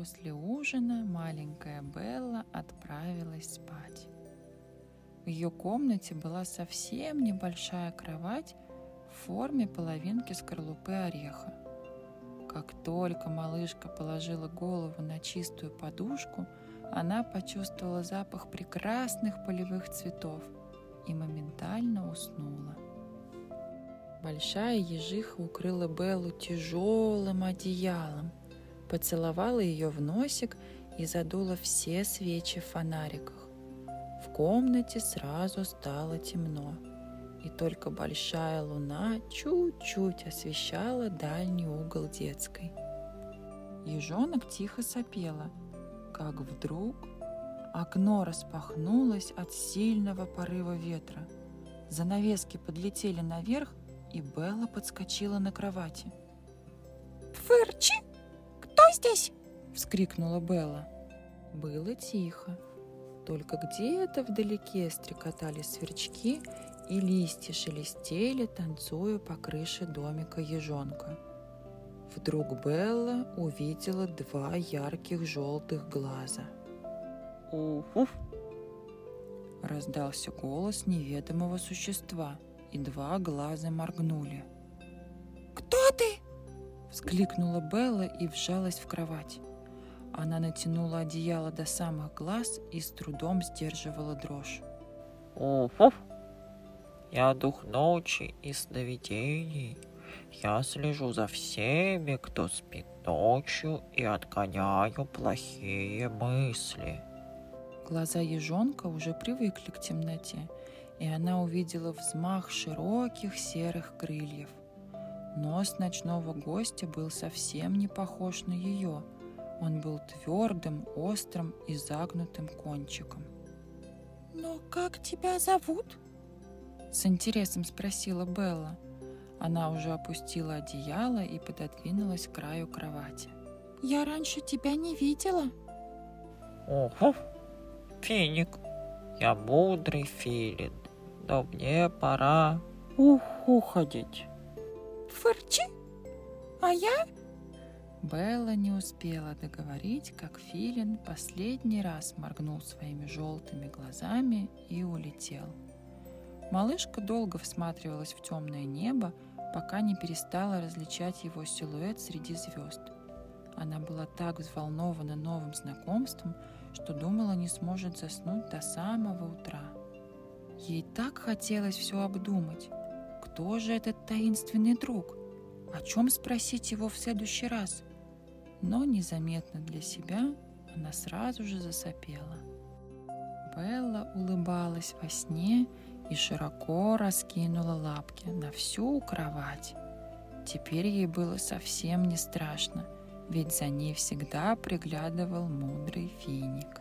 После ужина маленькая Белла отправилась спать. В ее комнате была совсем небольшая кровать в форме половинки скорлупы ореха. Как только малышка положила голову на чистую подушку, она почувствовала запах прекрасных полевых цветов и моментально уснула. Большая ежиха укрыла Беллу тяжелым одеялом, поцеловала ее в носик и задула все свечи в фонариках. В комнате сразу стало темно – и только большая луна чуть-чуть освещала дальний угол детской. Ежонок тихо сопела, как вдруг окно распахнулось от сильного порыва ветра. Занавески подлетели наверх, и Белла подскочила на кровати. «Фырчи! Здесь?» — вскрикнула Белла. Было тихо. Только где-то вдалеке стрекотали сверчки и листья шелестели, танцуя по крыше домика ежонка. Вдруг Белла увидела два ярких желтых глаза. «Уф!» Раздался голос неведомого существа, и два глаза моргнули. Вскликнула Белла и вжалась в кровать. Она натянула одеяло до самых глаз и с трудом сдерживала дрожь. «Уф-уф!» Я дух ночи и сновидений. Я слежу за всеми, кто спит ночью, и отгоняю плохие мысли. Глаза ежонка уже привыкли к темноте, и она увидела взмах широких серых крыльев. Нос ночного гостя был совсем не похож на ее. Он был твердым, острым и загнутым кончиком. «Но как тебя зовут?» С интересом спросила Белла. Она уже опустила одеяло и пододвинулась к краю кровати. «Я раньше тебя не видела». «Ого, финик, я мудрый филин, но мне пора ух уходить». «Фырчи, а я?» Белла не успела договорить, как Филин последний раз моргнул своими желтыми глазами и улетел. Малышка долго всматривалась в темное небо, пока не перестала различать его силуэт среди звезд. Она была так взволнована новым знакомством, что думала, не сможет заснуть до самого утра. Ей так хотелось все обдумать. Кто же этот таинственный друг? О чем спросить его в следующий раз? Но незаметно для себя она сразу же засопела. Белла улыбалась во сне и широко раскинула лапки на всю кровать. Теперь ей было совсем не страшно, ведь за ней всегда приглядывал мудрый финик.